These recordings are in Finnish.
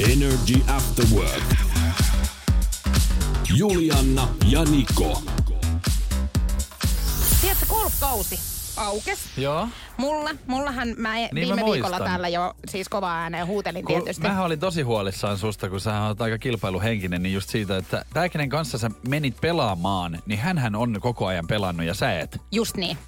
Energy After Work. Julianna ja Niko. Tiedätkö, golfkausi aukes. Joo. Mulla, mullahan mä niin viime mä viikolla muistan. täällä jo siis kovaa ääneen huutelin Kun tietysti. mähän olin tosi huolissaan susta, kun sä oot aika kilpailuhenkinen, niin just siitä, että tää, kenen kanssa sä menit pelaamaan, niin hän on koko ajan pelannut ja sä et. Just niin.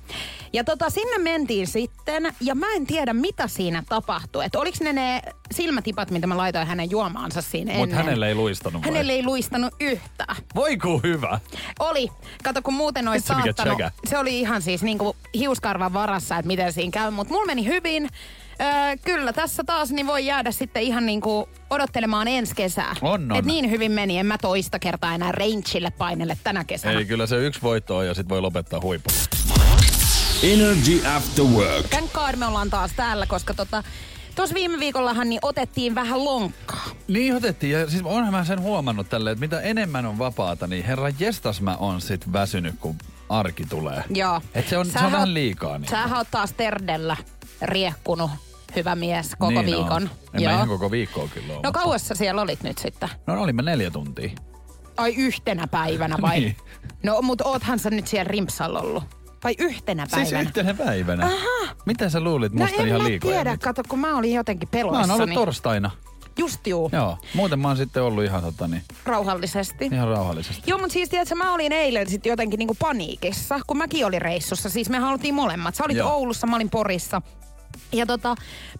Ja tota, sinne mentiin sitten, ja mä en tiedä mitä siinä tapahtui. Että oliks ne ne silmätipat, mitä mä laitoin hänen juomaansa siinä Mutta hänelle ei luistanut vai? Hänelle ei luistanut yhtään. Voi ku hyvä. Oli. Kato, kun muuten olisi saattanut. Se oli ihan siis niinku hiuskarvan varassa, että miten siinä käy. Mutta mulla meni hyvin. Öö, kyllä, tässä taas niin voi jäädä sitten ihan niinku odottelemaan ensi kesää. On, on. Et niin hyvin meni, en mä toista kertaa enää rangeille painelle tänä kesänä. Ei, kyllä se yksi voitto on ja sit voi lopettaa huipulla. Energy After Work. Thank God me ollaan taas täällä, koska tota, tuossa viime viikollahan niin otettiin vähän lonkkaa. Niin otettiin, ja siis onhan mä sen huomannut tälleen, että mitä enemmän on vapaata, niin herra jestas mä on sit väsynyt, kun arki tulee. Joo. Et se on, se Sähän on vähän liikaa. Niin. Sähän oot taas Terdellä riekkunut, hyvä mies, koko niin viikon. On. En mä ihan koko viikkoa kyllä ole. No kauas sä siellä olit nyt sitten? No olimme neljä tuntia. Ai yhtenä päivänä vai? Niin. No mut oothan sä nyt siellä rimpsalla ollut. Vai yhtenä päivänä? Siis yhtenä päivänä. Aha. Mitä sä luulit no musta en ihan mä liikoja? tiedä, nyt? kato kun mä olin jotenkin Mä oon ollut torstaina. Just juu, Joo. Muuten mä oon sitten ollut ihan, tota, niin, rauhallisesti. ihan rauhallisesti. Joo, mutta siis tiedätkö, mä olin eilen sitten jotenkin niinku paniikissa, kun mäkin olin reissussa. Siis me haluttiin molemmat. Sä olit Joo. Oulussa, mä olin Porissa. Ja tota,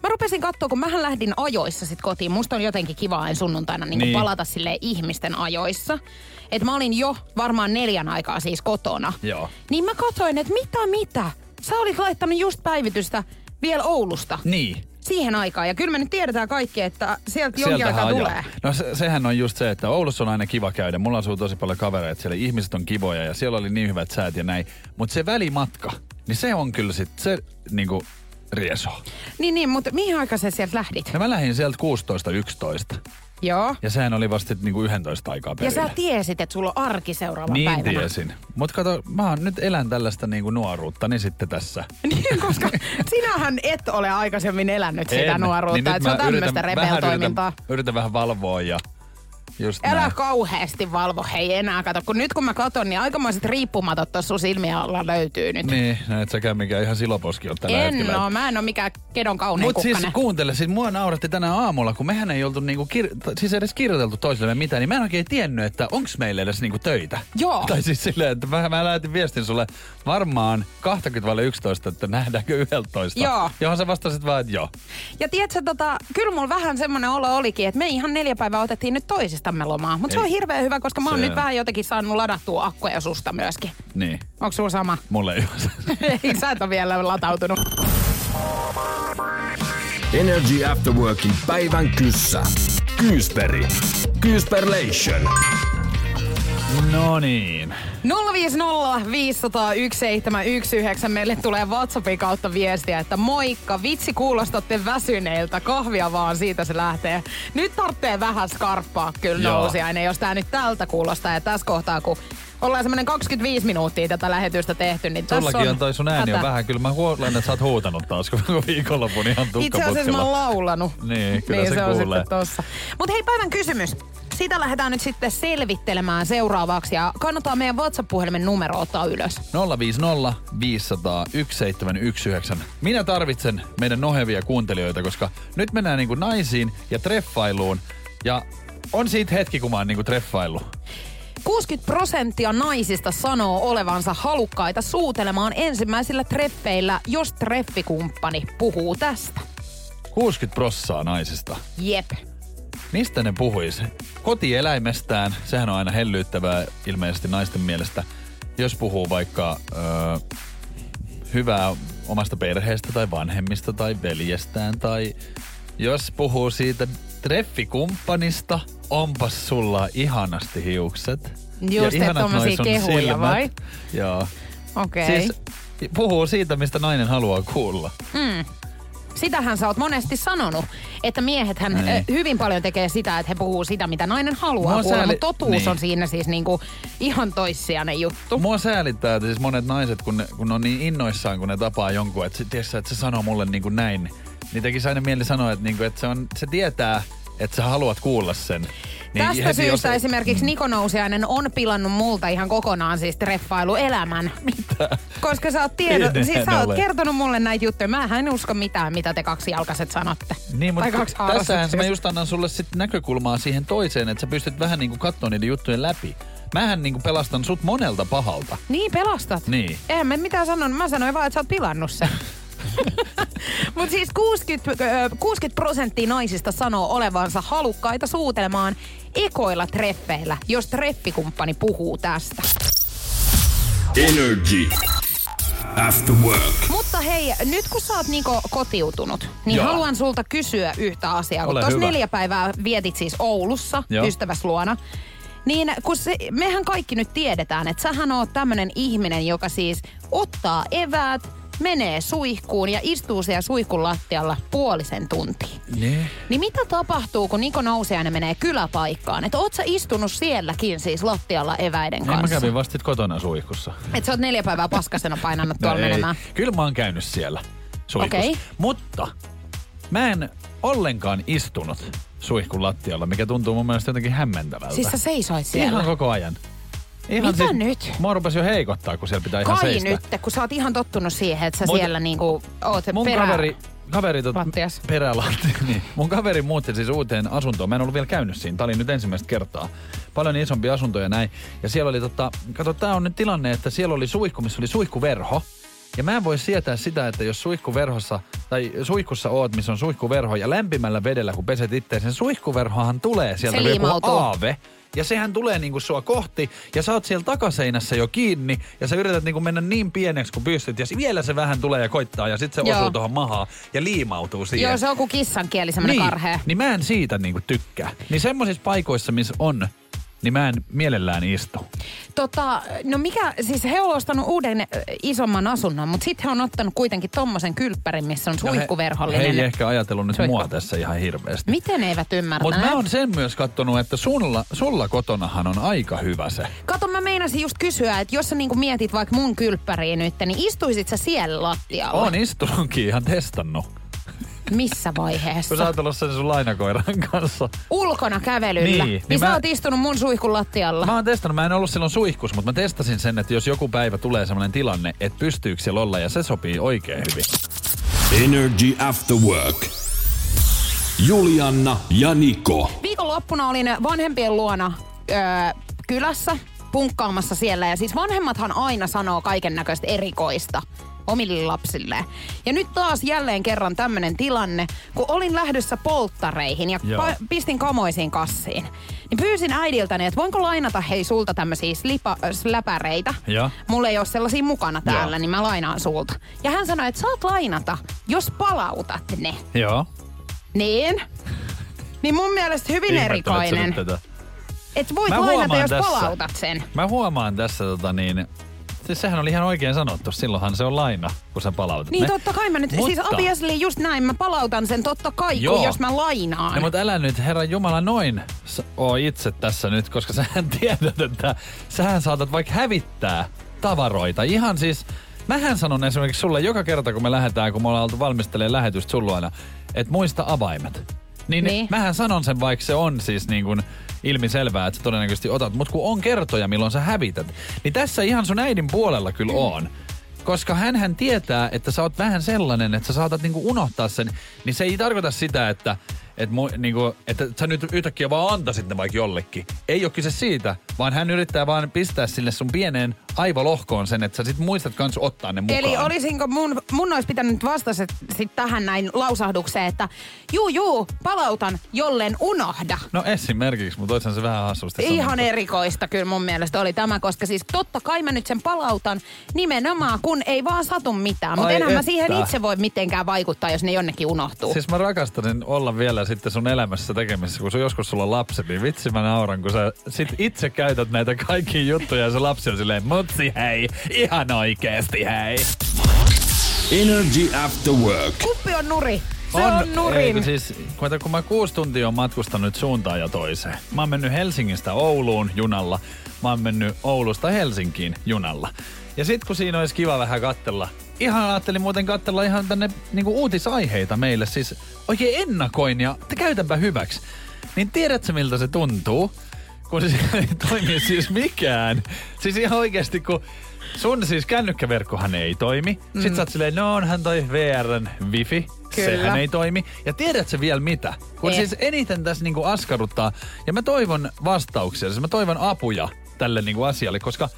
mä rupesin katsoa, kun mähän lähdin ajoissa sit kotiin. Musta on jotenkin kiva en sunnuntaina niin Niin. palata sille ihmisten ajoissa. Et mä olin jo varmaan neljän aikaa siis kotona. Joo. Niin mä katsoin, että mitä mitä? Sä olit laittanut just päivitystä vielä Oulusta Niin. Siihen aikaan. Ja kyllä me nyt tiedetään kaikki, että sieltä jonkin aikaa ajaa. tulee. No se, sehän on just se, että Oulussa on aina kiva käydä. Mulla asuu tosi paljon kavereita, siellä ihmiset on kivoja ja siellä oli niin hyvät säät ja näin. Mutta se välimatka, niin se on kyllä sit se niinku rieso. Niin, niin, mutta mihin aikaan sä sieltä lähdit? Ja mä lähdin sieltä 16.11. Joo. Ja sehän oli vasta niinku 11 aikaa Ja perillä. sä tiesit, että sulla on arki seuraavan niin päivänä. tiesin. Mutta kato, mä oon nyt elän tällaista niinku nuoruutta, niin sitten tässä. Niin, koska sinähän et ole aikaisemmin elänyt sitä En. nuoruutta, Niin niin nyt että se on tämmöistä rebeltoimintaa. Yritän, yritän vähän valvoa ja just Älä näin. kauheasti valvo, hei enää kato, kun nyt kun mä katon, niin aikamoiset riippumatot tuossa sun silmien alla löytyy nyt. Niin, no et säkään mikä ihan siloposki on tällä en hetkellä. oo, mä en oo mikään kedon kaunein Mutta siis kukkanen. kuuntele, siis mua nauratti tänään aamulla, kun mehän ei oltu niinku kir- siis edes kirjoiteltu toisillemme mitään, niin mä en oikein tiennyt, että onks meillä edes niinku töitä. Joo. Tai siis silleen, että mä, mä lähetin viestin sulle varmaan 20 että nähdäänkö 11. Joo. Johon sä vastasit vaan, että joo. Ja tiedätkö, tota, kyllä mulla vähän semmoinen olo olikin, että me ihan neljä päivää otettiin nyt toisistamme lomaa. Mutta se on hirveän hyvä, koska mä oon Se nyt vähän jotenkin saanut ladattua akkuja susta myöskin. Niin, Onko sulla sama? mulle ei ole. Ei, sä et ole vielä latautunut. Energy After Workin päivän kyssä. Kyysperi. Kyysperlation. No niin. 050 500 1719. Meille tulee WhatsAppin kautta viestiä, että moikka, vitsi kuulostatte väsyneiltä, kahvia vaan, siitä se lähtee. Nyt tarvitsee vähän skarppaa kyllä Joo. nousiainen, jos tää nyt tältä kuulostaa. Ja tässä kohtaa, kun ollaan semmoinen 25 minuuttia tätä lähetystä tehty, niin tässä Tuollakin on, on toi sun ääni on vähän. Kyllä mä huolen, että sä oot huutanut taas koko viikonlopun ihan Itse asiassa mä oon tukkaputkella. laulanut. Niin, kyllä niin, se se on kuulee. sitten tossa. Mutta hei, päivän kysymys. Sitä lähdetään nyt sitten selvittelemään seuraavaksi ja kannattaa meidän WhatsApp-puhelimen numero ottaa ylös. 050 500 1719. Minä tarvitsen meidän nohevia kuuntelijoita, koska nyt mennään niinku naisiin ja treffailuun. Ja on siitä hetki, kun mä oon niinku treffaillut. 60 prosenttia naisista sanoo olevansa halukkaita suutelemaan ensimmäisillä treffeillä, jos treffikumppani puhuu tästä. 60 prossaa naisista. Jep. Mistä ne puhuis? Kotieläimestään, sehän on aina hellyyttävää ilmeisesti naisten mielestä. Jos puhuu vaikka öö, hyvää omasta perheestä tai vanhemmista tai veljestään tai jos puhuu siitä treffikumppanista, onpas sulla ihanasti hiukset. Just, että ihanat noi sun kehuja silmät. vai? Joo. Okei. Okay. Siis puhuu siitä, mistä nainen haluaa kuulla. Sitähän sä oot monesti sanonut, että miehethän Niin. ö, hyvin paljon tekee sitä, että he puhuu sitä, mitä nainen haluaa Mua kuulla, sääli- mutta totuus niin. on siinä siis niinku ihan toissijainen juttu. Mua säälittää, että siis monet naiset, kun ne, kun ne on niin innoissaan, kun ne tapaa jonkun, että, tiedätkö, että se sanoo mulle niin kuin näin, niin tekisi aina mieli sanoa, että, niin kuin, että se, on, se tietää, että sä haluat kuulla sen. Niin Tästä syystä jos- esimerkiksi Niko Nousiainen on pilannut multa ihan kokonaan siis treffailuelämän. Mitä? Koska sä oot, tiedo, En siis sä oot ole. kertonut mulle näitä juttuja. Mä en usko mitään, mitä te kaksi jalkaset sanotte. Niin, mutta kaksi tässähän mä just annan sulle sit näkökulmaa siihen toiseen, että sä pystyt vähän niinku katsoa niiden juttujen läpi. Mähän niinku pelastan sut monelta pahalta. Niin, pelastat. Niin. En mä mitään sanonut. Mä sanoin vaan, että sä oot pilannut sen. Mutta siis 60, ö, 60 prosenttia naisista sanoo olevansa halukkaita suutelemaan ekoilla treffeillä, jos treffikumppani puhuu tästä. Energy. After work. Mutta hei, nyt kun sä oot Niko kotiutunut, niin Joo. haluan sulta kysyä yhtä asiaa. Kun Ole tuossa neljä päivää vietit siis Oulussa Joo. ystäväs luona. Niin kun se, mehän kaikki nyt tiedetään, että sähän oot tämmönen ihminen, joka siis ottaa eväät, menee suihkuun ja istuu siellä suihkun lattialla puolisen tuntia. Niin. Niin mitä tapahtuu, kun Niko Nousiainen menee kyläpaikkaan? Että oot sä istunut sielläkin siis lattialla eväiden Niin mä kanssa? kävin vasta kotona suihkussa. Että sä oot neljä päivää paskasena painanut No tuolla ei. menemään. Kyllä mä oon käynyt siellä suihkussa. Okei. Mutta mä en ollenkaan istunut suihkun lattialla, mikä tuntuu mun mielestä jotenkin hämmentävältä. Siis sä seisoit siellä. Ihan koko ajan. Ihan Mitä nyt? Mua rupesi jo heikottaa, kun siellä pitää ihan Kai seistä. nyt, kun sä oot ihan tottunut siihen, että sä Mut- siellä niinku oot Mun perä... kaveri, kaveri tot, Lattias. perälatti, niin. Mun kaveri muutti siis uuteen asuntoon. Mä en ollut vielä käynyt siinä. Tää oli nyt ensimmäistä kertaa. Paljon isompi asunto ja näin. Ja siellä oli tota, kato tää on nyt tilanne, että siellä oli suihku, missä oli suihkuverho. Ja mä en voi sietää sitä, että jos suihkuverhossa, tai suihkussa oot, missä on suihkuverho, ja lämpimällä vedellä, kun peset itse, sen suihkuverhohan tulee sieltä Se joku liimautuu. aave. Ja sehän tulee niinku sua kohti, ja sä oot siellä takaseinässä jo kiinni, ja sä yrität niinku mennä niin pieneksi kuin pystyt, ja vielä se vähän tulee ja koittaa, ja sitten se Joo. osuu tuohon mahaan, ja liimautuu siihen. Joo, se on kuin kissan kieli, semmonen niin, karhea. niin mä en siitä niinku tykkää. Niin semmoisissa paikoissa, missä on, niin mä en mielellään istu. Tota, no mikä, siis he on ostanut uuden isomman asunnon, mutta sitten he on ottanut kuitenkin tommosen kylppärin, missä on No he- suihkuverhollinen. He ei ehkä ajatellut nyt Suihku. mua tässä ihan hirveästi. Miten eivät ymmärtäneet? Mutta mä oon sen myös kattonut, että sulla, sulla kotonahan on aika hyvä se. Kato, mä meinasin just kysyä, että jos sä niinku mietit vaikka mun kylppäriä nyt, niin istuisit sä siellä lattialla? Oon istunutkin ihan testannut. Missä vaiheessa? Kun sä oot ollut sen sun lainakoiran kanssa. Ulkona kävelyllä. Niin, Niin, niin niin sä mä- oot istunut mun suihkun lattialla. Mä oon testannut, mä en ollut silloin suihkus, mutta mä testasin sen, että jos joku päivä tulee sellainen tilanne, että pystyykö siellä olla, ja se sopii oikein hyvin. Energy After Work. Julianna ja Niko. Viikonloppuna olin vanhempien luona öö, kylässä punkkaamassa siellä. Ja siis vanhemmathan aina sanoo kaiken näköistä erikoista omille lapsilleen. Ja nyt taas jälleen kerran tämmönen tilanne, kun olin lähdössä polttareihin ja Joo. pa- pistin kamoisiin kassiin. Niin pyysin äidiltäni, että voinko lainata hei sulta tämmöisiä slipa, äh, läpäreitä. Joo. Mulla ei ole sellaisia mukana täällä, Joo. niin mä lainaan sulta. Ja hän sanoi, että saat lainata, jos palautat ne. Joo. Niin. Niin mun mielestä hyvin erikoinen. tätä? Et voit Mä lainata, jos tässä- palautat sen. Mä huomaan tässä tota niin, siis sehän oli ihan oikein sanottu. Silloinhan se on laina, kun sä palautat Niin ne. totta kai mä nyt, Mutta- siis obviously just näin, mä palautan sen totta kai, kun Joo. jos mä lainaan. No, mutta älä nyt, herra Jumala, noin oo itse tässä nyt, koska sähän tiedät, että sähän saatat vaikka hävittää tavaroita. Ihan siis, mähän sanon esimerkiksi sulle joka kerta, kun me lähdetään, kun me ollaan oltu valmistelemaan lähetystä sulla aina, että muista avaimet. Niin, Niin. mähän sanon sen, vaikka se on siis niin kuin ilmiselvää, että sä todennäköisesti otat. Mutta kun on kertoja, milloin sä hävität, niin tässä ihan sun äidin puolella kyllä on. Koska hän tietää, että sä oot vähän sellainen, että sä saatat niinku unohtaa sen, niin se ei tarkoita sitä, että, että, mu, niinku, että sä nyt yhtäkkiä vaan antaisit ne vaikka jollekin. Ei ole kyse siitä, vaan hän yrittää vaan pistää sille sun pieneen aivolohkoon sen, että sä sit muistat kans ottaa ne mukaan. Eli olisinko mun, mun olisi pitänyt nyt vastata sit, tähän näin lausahdukseen, että juu juu, palautan, jollen unohda. No esimerkiksi, mutta oishan se vähän hassusti Ihan sanottu. erikoista kyllä mun mielestä oli tämä, koska siis totta kai mä nyt sen palautan nimenomaan, kun ei vaan satu mitään. Mutta enhän mä siihen että. itse voi mitenkään vaikuttaa, jos ne jonnekin unohtuu. Siis mä rakastasin olla vielä sitten sun elämässä tekemisessä, kun sun joskus sulla on lapsi, niin vitsi mä nauran, kun sä sit itse käytät näitä kaikkia juttuja ja se lapsi on silleen, mutsi hei, ihan oikeesti hei. Energy After Work. Kuppi on nuri. Se on, on nurin. Ei, kun siis, kato, kun mä kuusi tuntia on matkustanut suuntaan ja toiseen. Mä oon mennyt Helsingistä Ouluun junalla. Mä oon mennyt Oulusta Helsinkiin junalla. Ja sit kun siinä olisi kiva vähän kattella. Ihan ajattelin muuten kattella ihan tänne niinku uutisaiheita meille. Siis oikein ennakoin ja te käytänpä hyväksi. Niin tiedätkö miltä se tuntuu? Kun se ei toimi siis mikään. Siis ihan oikeasti kun sun siis kännykkäverkkohan ei toimi. Mm. Sit sä oot silleen, no onhan toi VRn wifi. Kyllä. Sehän ei toimi. Ja tiedätkö vielä mitä? Kun Ei. siis eniten tässä niinku askarruttaa, ja mä toivon vastauksia, siis mä toivon apuja tälle niinku asialle, koska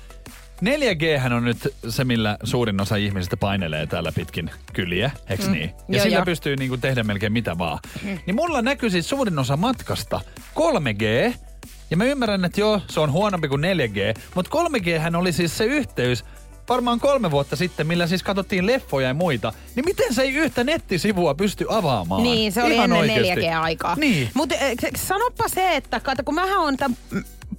4G hän on nyt se, millä suurin osa ihmisistä painelee täällä pitkin kyliä, eks niin? Ja Joo, sillä joo. pystyy niinku tehdä melkein mitä vaan. Niin mulla näkyy siis suurin osa matkasta 3G, ja mä ymmärrän, että joo, se on huonompi kuin 4G, mutta 3G hän oli siis se yhteys varmaan kolme vuotta sitten, millä siis katsottiin leffoja ja muita, niin miten se ei yhtä nettisivua pysty avaamaan? Niin, se oli Ihan ennen oikeesti. 4G-aikaa. Niin. Mutta sanoppa se, että kato, kun mähän on tämän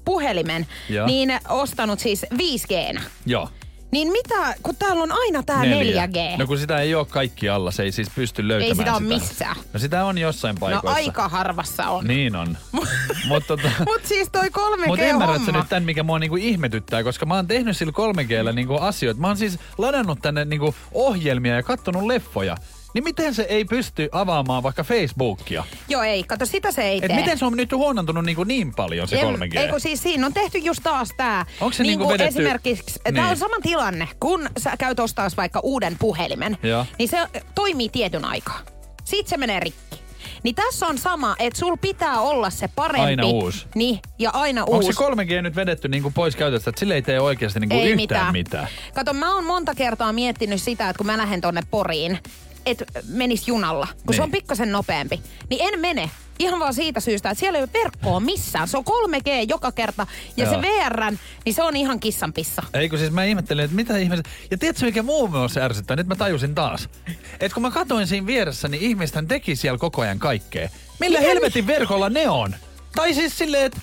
puhelimen, Joo. niin ostanut siis 5G. Joo. Niin mitä, kun täällä on aina tää 4G. No kun sitä ei ole kaikki alla, se ei siis pysty löytämään Ei sitä ole missään. No sitä on jossain no paikoissa. aika harvassa on. Niin on. Mutta tota, Mut siis toi 3G Mut ymmärrätkö nyt tämän, mikä mua niinku ihmetyttää, koska mä oon tehnyt sillä 3Gllä niinku asioita. Mä oon siis ladannut tänne niinku ohjelmia ja kattonut leffoja. Niin miten se ei pysty avaamaan vaikka Facebookia? Joo ei, kato sitä se ei Et tee. miten se on nyt huonontunut niinku niin paljon se 3G? Ei kun siis siinä on tehty just taas tää. Onko se niinku vedetty- Esimerkiksi, Niin. tää on sama tilanne, kun sä käyt ostaa vaikka uuden puhelimen, Joo. niin se toimii tietyn aikaa. Sitten se menee rikki. Niin tässä on sama, että sul pitää olla se parempi. Aina uusi. Niin, ja aina Onko uusi. se 3G nyt vedetty niinku pois käytöstä, että sille ei tee oikeasti niinku ei yhtään mitään. mitään? Kato, mä oon monta kertaa miettinyt sitä, että kun mä lähden tonne Poriin, että menis junalla, kun Niin. se on pikkasen nopeampi, niin en mene. Ihan vaan siitä syystä, että siellä ei ole verkkoa missään. Se on 3G joka kerta. Ja Joo. se VRn, niin se on ihan kissanpissa. Ei kun siis mä ihmettelin, että mitä ihmiset... Ja tiedätkö mikä muu se ärsyttää? Nyt mä tajusin taas. Että kun mä katoin siinä vieressä, niin ihmisethän teki siellä koko ajan kaikkea. Millä Miten- helvetin verkolla ne on? Tai siis silleen, että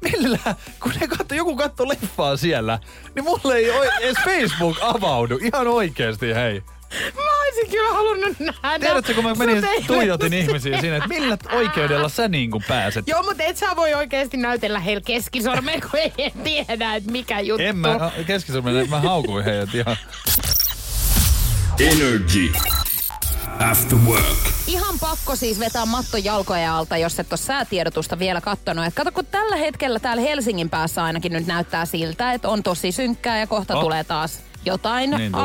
millä, kun ne katso, joku katto leffaa siellä, niin mulle ei edes Facebook avaudu. Ihan oikeesti, hei. Olisin kyllä halunnut nähdä. Tiedätkö, kun mä menin tuijotin ihmisiä siinä, että millä oikeudella sä niinku pääset? Joo, mutta et sä voi oikeasti näytellä heillä keskisormea, kun ei tiedä, että mikä juttu. En mä keskisormen, mä haukuin heidät ihan. Energy After Work. Ihan pakko siis vetää matto jalkojen alta, jos et ole säätiedotusta vielä kattonut. Et kato, kun tällä hetkellä täällä Helsingin päässä ainakin nyt näyttää siltä, että on tosi synkkää ja kohta Oh. tulee taas jotain Niin tulee.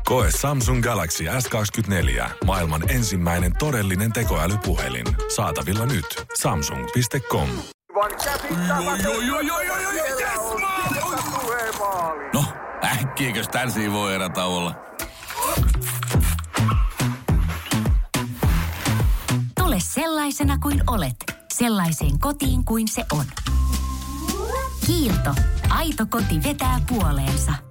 Koe Samsung Galaxy S24. Maailman ensimmäinen todellinen tekoälypuhelin. Saatavilla nyt. Samsung.com. No, äkkiäkös tän voi erätauolla? Tule sellaisena kuin olet, sellaiseen kotiin kuin se on. Kiilto. Aito koti vetää puoleensa.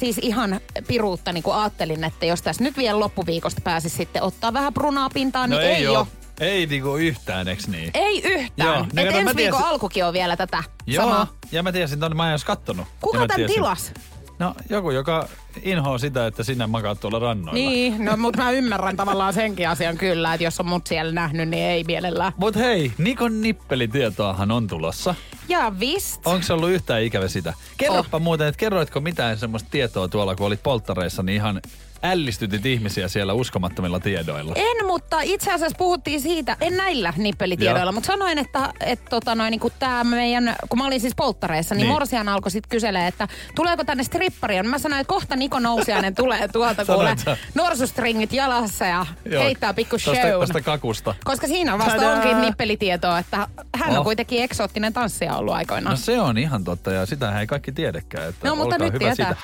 Siis ihan piruutta, niin kuin ajattelin, että jos tässä nyt vielä loppuviikosta pääsisi sitten ottaa vähän brunaa pintaan, No niin ei ei, ole. Ei niinku yhtään, eks niin? Ei yhtään. Joo, niin Et ensi viikon tiesin- alkukin on vielä tätä Joo, samaa. ja mä tiesin tonne, mä en edes kattonut. Kuka tän tilas? No joku, joka inhoaa sitä, että sinä makaat tuolla rannoilla. Niin, no mutta mä ymmärrän tavallaan senkin asian kyllä, että jos on mut siellä nähnyt, niin ei mielellään. Mut hei, Nikon nippelitietoahan on tulossa. Ja vist. Onko se ollut yhtään ikävä sitä? Kerropa oh. muuten, että kerroitko mitään semmoista tietoa tuolla, kun olit polttareissa, niin ihan ällistytit ihmisiä siellä uskomattomilla tiedoilla. En, mutta itse asiassa puhuttiin siitä, en näillä nippelitiedoilla, Joo. mutta sanoin, että, että tota noin, niin kuin tää meidän, kun mä olin siis polttareissa, niin, Niin. Morsian alkoi sitten kyselee, että tuleeko tänne stripparia. Mä sanoin, että kohta Niko Nousiainen tulee tuolta, kuule, norsustringit jalassa ja Joo. heittää pikku Tosta, shown. tosta kakusta. Koska siinä vasta Tadaa! onkin nippelitietoa, että hän on Oh. kuitenkin eksoottinen tanssija ollut aikoinaan. No se on ihan totta ja sitähän ei kaikki tiedäkään. Että No, mutta nyt hyvä tietää. siitä.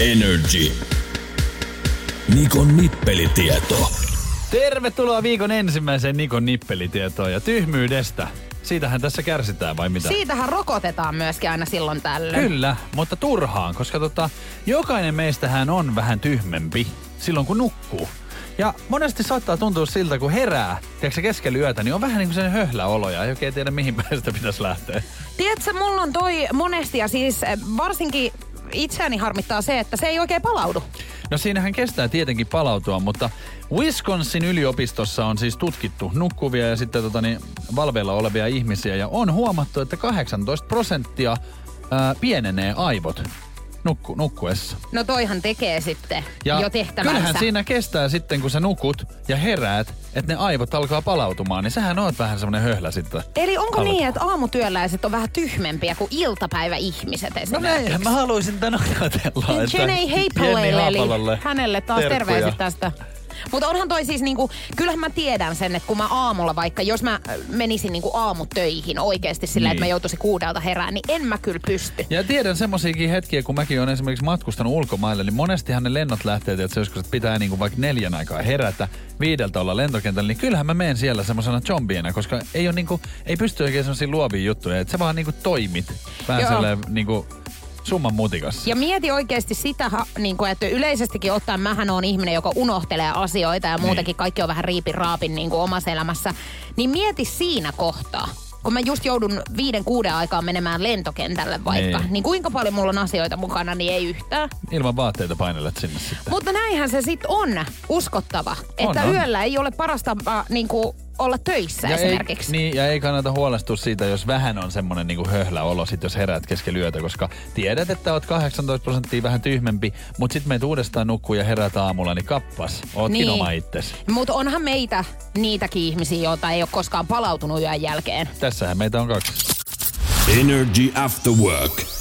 Energy. Nikon nippelitieto. Tervetuloa viikon ensimmäiseen Nikon nippelitietoon ja tyhmyydestä. Siitähän tässä kärsitään vai mitä? Siitähän rokotetaan myöskin aina silloin tällöin. Kyllä, mutta turhaan, koska tota, jokainen meistähän on vähän tyhmempi silloin kun nukkuu. Ja monesti saattaa tuntua siltä, kun herää, tiedätkö keskellä yötä, niin on vähän niin kuin sen höhlä olo ja ei oikein tiedä mihin päin sitä pitäisi lähteä. Tiedätkö, mulla on toi monesti ja siis eh, varsinkin itseäni harmittaa se, että se ei oikein palaudu. No siinähän kestää tietenkin palautua, mutta Wisconsin yliopistossa on siis tutkittu nukkuvia ja sitten tota, niin, valveilla olevia ihmisiä ja on huomattu, että 18 prosenttia ää, pienenee aivot nukku, nukkuessa. No toihan tekee sitten Ja jo tehtävänsä. kyllähän siinä kestää sitten, kun sä nukut ja heräät, että ne aivot alkaa palautumaan, niin sähän oot vähän semmonen höhlä sitten. Eli onko alkuun. niin, että aamutyöläiset on vähän tyhmempiä kuin iltapäiväihmiset No esimerkiksi? näinhän mä haluaisin tän ajatella. että Jenny Jenni Heipaleelle, eli hänelle taas terveiset tästä. Mutta onhan toi siis niinku, kyllähän mä tiedän sen, että kun mä aamulla vaikka, jos mä menisin niinku aamutöihin oikeasti sillä, Niin. että mä joutuisin kuudelta herään, niin en mä kyllä pysty. Ja tiedän semmoisiakin hetkiä, kun mäkin olen esimerkiksi matkustanut ulkomaille, niin monestihan ne lennot lähtee, että joskus että pitää niinku vaikka neljän aikaa herätä, viideltä olla lentokentällä, niin kyllähän mä menen siellä semmoisena zombiena, koska ei, ole niinku, ei pysty oikein semmoisia luovia juttuja, että sä vaan niinku toimit vähän niinku summan mutikassa. Ja mieti oikeasti sitä, niin kuin, että yleisestikin ottaen mähän on ihminen, joka unohtelee asioita ja muutenkin Niin. kaikki on vähän riipin raapin niin kuin omassa elämässä. Niin mieti siinä kohtaa, kun mä just joudun viiden kuuden aikaa menemään lentokentälle vaikka, Niin. niin, kuinka paljon mulla on asioita mukana, niin ei yhtään. Ilman vaatteita painelet sinne sitten. Mutta näinhän se sitten on uskottava, että on. yöllä ei ole parasta äh, niin kuin olla töissä Ja esimerkiksi. Ei, niin, ja ei kannata huolestua siitä, jos vähän on semmoinen niinku höhlä olo, sit jos heräät keskellä yötä, koska tiedät, että oot 18 prosenttia vähän tyhmempi, mutta sitten meet uudestaan nukkuu ja herät aamulla, niin kappas, ootkin Niin. oma itsesi. Mutta onhan meitä niitäkin ihmisiä, joita ei ole koskaan palautunut yön jälkeen. Tässähän meitä on kaksi. Energy After Work.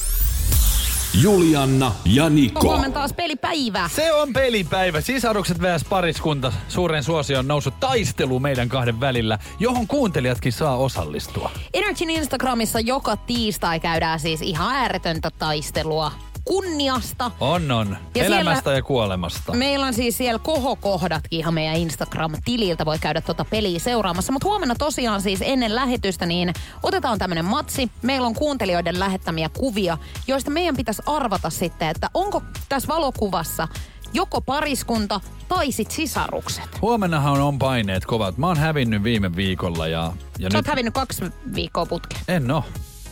Julianna ja Niko. Huomenna taas pelipäivä. Se on pelipäivä. Sisarukset vs. pariskunta. Suuren suosio on noussut taistelu meidän kahden välillä, johon kuuntelijatkin saa osallistua. Energyn Instagramissa joka tiistai käydään siis ihan ääretöntä taistelua kunniasta. On, on. Ja Elämästä siellä- ja kuolemasta. Meillä on siis siellä kohokohdatkin ihan meidän Instagram-tililtä. Voi käydä tuota peliä seuraamassa. Mutta huomenna tosiaan siis ennen lähetystä niin otetaan tämmönen matsi. Meillä on kuuntelijoiden lähettämiä kuvia, joista meidän pitäisi arvata sitten, että onko tässä valokuvassa joko pariskunta tai sit sisarukset. Huomennahan on paineet kovat. Mä oon hävinnyt viime viikolla ja, ja Sä oot hävinnyt kaksi viikkoa putkeen. En oo.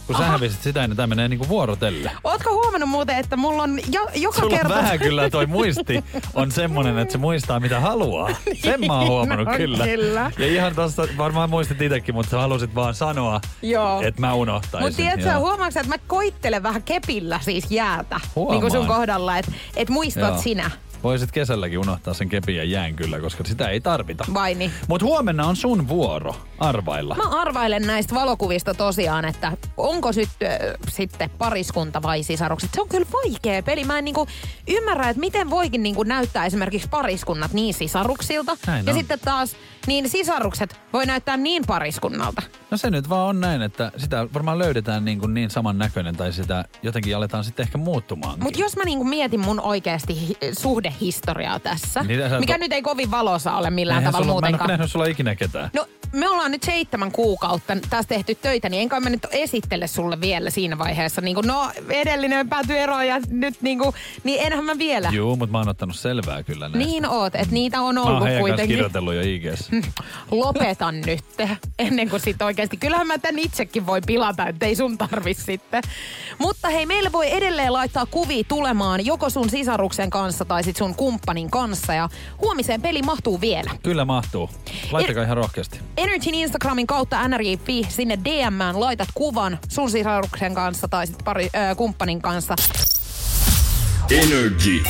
Kun sä hävisit sitä, niin tämä menee niinku vuorotelle. Ootko huomannut muuten, että mulla on jo, joka Sulla kerta... on vähän kyllä toi muisti on semmonen, että se muistaa mitä haluaa. Sen mä oon huomannut no, kyllä. kyllä. Ja ihan tosta varmaan muistit itekin, mutta sä halusit vaan sanoa, Joo. että mä unohtaisin. Mutta tiedätkö, huomaatko että mä koittelen vähän kepillä siis jäätä. Huomaan. Niin kuin sun kohdalla, että et muistat Joo. sinä. Voisit kesälläkin unohtaa sen kepin ja jään kyllä, koska sitä ei tarvita. Vai niin? Mutta huomenna on sun vuoro arvailla. Mä arvailen näistä valokuvista tosiaan, että onko sit, äh, sitten pariskunta vai sisarukset. Se on kyllä vaikea peli. Mä en niinku ymmärrä, että miten voikin niinku näyttää esimerkiksi pariskunnat niin sisaruksilta. Näin ja on. sitten taas niin sisarukset voi näyttää niin pariskunnalta. No se nyt vaan on näin, että sitä varmaan löydetään niin, kuin niin saman näköinen tai sitä jotenkin aletaan sitten ehkä muuttumaan. Mutta jos mä niinku mietin mun oikeasti hi- suhdehistoriaa tässä, Niin mikä nyt ei kovin valossa ole millään Eihän tavalla sulla, mä en ole muutenkaan. nähnyt sulla ikinä ketään. No me ollaan nyt seitsemän kuukautta tässä tehty töitä, niin enkä mä nyt esittele sulle vielä siinä vaiheessa. Niin kuin, no, edellinen päätyi eroon ja nyt niin kuin, niin enhän mä vielä. Juu, mutta mä oon ottanut selvää kyllä näistä. Niin oot, että niitä on Mä oon ollut heidän kanssa kuitenkin. kirjoitellut jo IGS. Lopetan nyt, ennen kuin sit oikeasti. Kyllähän mä tän itsekin voi pilata, ettei sun tarvi sitten. Mutta hei, meille voi edelleen laittaa kuvia tulemaan joko sun sisaruksen kanssa tai sit sun kumppanin kanssa. Ja huomiseen peli mahtuu vielä. Kyllä mahtuu. Laittakaa ihan rohkeasti. Energyn Instagramin kautta nrj.fi sinne DMään laitat kuvan sun sisaruksen kanssa tai sitten pari ö, kumppanin kanssa. Energy.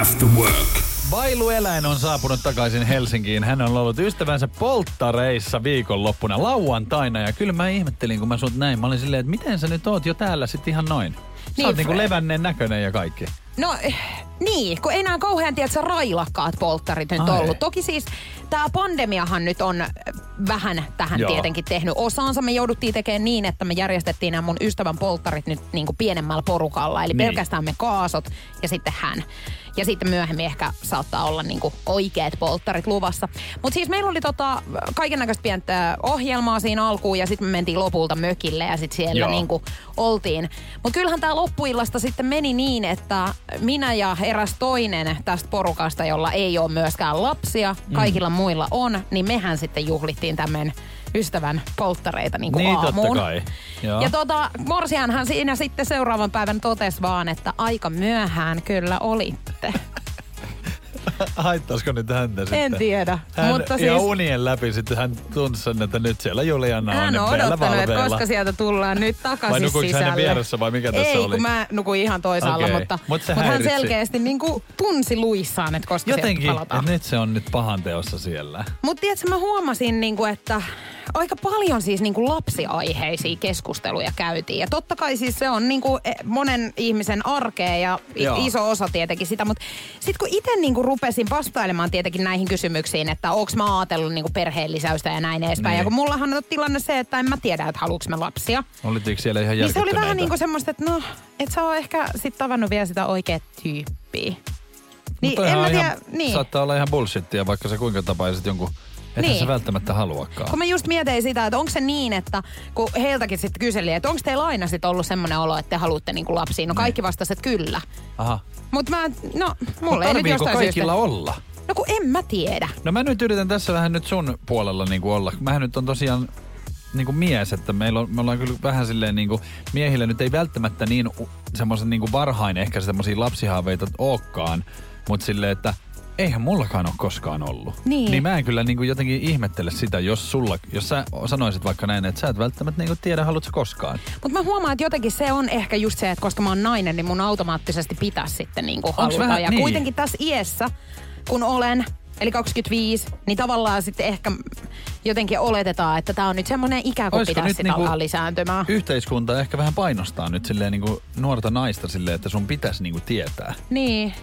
After work. Vailueläin on saapunut takaisin Helsinkiin. Hän on ollut ystävänsä polttareissa viikonloppuna lauantaina. Ja kyllä mä ihmettelin, kun mä sut näin. Mä olin silleen, että miten sä nyt oot jo täällä sitten ihan noin. Sä Niin, oot niinku levänneen näköinen ja kaikki. No niin, kun ei enää kauhean tiedä, railakkaat polttarit nyt Ai. ollut. Toki siis tämä pandemiahan nyt on äh, vähän tähän Joo. tietenkin tehnyt osaansa. Me jouduttiin tekemään niin, että me järjestettiin nämä mun ystävän polttarit nyt niin kuin pienemmällä porukalla. Eli Niin. pelkästään me kaasot ja sitten hän. Ja sitten myöhemmin ehkä saattaa olla niin kuin oikeat polttarit luvassa. Mutta siis meillä oli tota, kaiken näköistä pientä ohjelmaa siinä alkuun ja sitten me mentiin lopulta mökille ja sitten siellä Joo. niin kuin oltiin. Mutta kyllähän tämä loppuillasta sitten meni niin, että minä ja eräs toinen tästä porukasta, jolla ei ole myöskään lapsia, kaikilla muilla on, niin mehän sitten juhlittiin tämän ystävän polttareita niin kuin Niin, totta aamuun. kai. Joo. Ja tota, Morsianhan siinä sitten seuraavan päivän totesi vaan, että aika myöhään kyllä olitte. Haittaisiko nyt häntä sitten? En tiedä, Hän mutta ihan siis- unien läpi sitten hän tunsi sen, että nyt siellä Juliana on. Hän ja on odottanut, että koska sieltä tullaan nyt takaisin Vai nukuiko sisälle. hänen vieressä vai mikä tässä Ei, oli? kun mä nukuin ihan toisaalla, Okei. mutta, Mut se mutta hän selkeästi niin kuin tunsi luissaan, että koska Jotenkin, sieltä palataan. että nyt se on nyt pahan teossa siellä. Mutta tiedätkö, mä huomasin, niinku, että aika paljon siis niinku lapsiaiheisia keskusteluja käytiin. Ja totta kai siis se on niinku eh, monen ihmisen arkea ja Joo. iso osa tietenkin sitä. Mutta sitten kun itse niinku rupesin vastailemaan tietenkin näihin kysymyksiin, että onko mä ajatellut niinku perheen lisäystä ja näin edespäin. Niin. Ja kun mullahan on tilanne se, että en mä tiedä, että haluuks me lapsia. Olitko siellä ihan Niin se oli vähän niinku semmoista, että no, et sä oo ehkä sit tavannut vielä sitä oikea tyyppiä. Niin, en mä ihan- tiedä, niin. Saattaa olla ihan bullshittia, vaikka sä kuinka tapaisit jonkun, ethän Niin. sä välttämättä haluakaan. Kun mä just mietin sitä, että onko se niin, että kun heiltäkin sitten kyseli, että onko teillä aina sit ollut semmoinen olo, että te haluatte niinku lapsia. No kaikki vastasivat, että kyllä. Aha. Mutta mä, no, mulle ei nyt jostain kaikilla syystä. olla? No kun en mä tiedä. No mä nyt yritän tässä vähän nyt sun puolella niin kuin olla. Mähän nyt on tosiaan niin kuin mies, että meillä on, me ollaan kyllä vähän silleen niin kuin, miehillä nyt ei välttämättä niin semmoisen niin kuin varhain ehkä semmoisia lapsihaaveita olekaan, mutta silleen, että eihän mullakaan ole koskaan ollut. Niin. niin mä en kyllä niin kuin jotenkin ihmettele sitä, jos sulla, jos sä sanoisit vaikka näin, että sä et välttämättä niin kuin tiedä, haluatko koskaan. Mutta mä huomaan, että jotenkin se on ehkä just se, että koska mä oon nainen, niin mun automaattisesti pitäisi sitten niinku haluta. vähän ja niin? kuitenkin tässä iässä, kun olen, eli 25, niin tavallaan sitten ehkä jotenkin oletetaan, että tämä on nyt semmoinen ikä, kun Olisiko pitäisi sitä niinku alkaa lisääntymään. Yhteiskunta ehkä vähän painostaa nyt silleen niin kuin nuorta naista silleen, että sun pitäisi niin kuin tietää. Niin.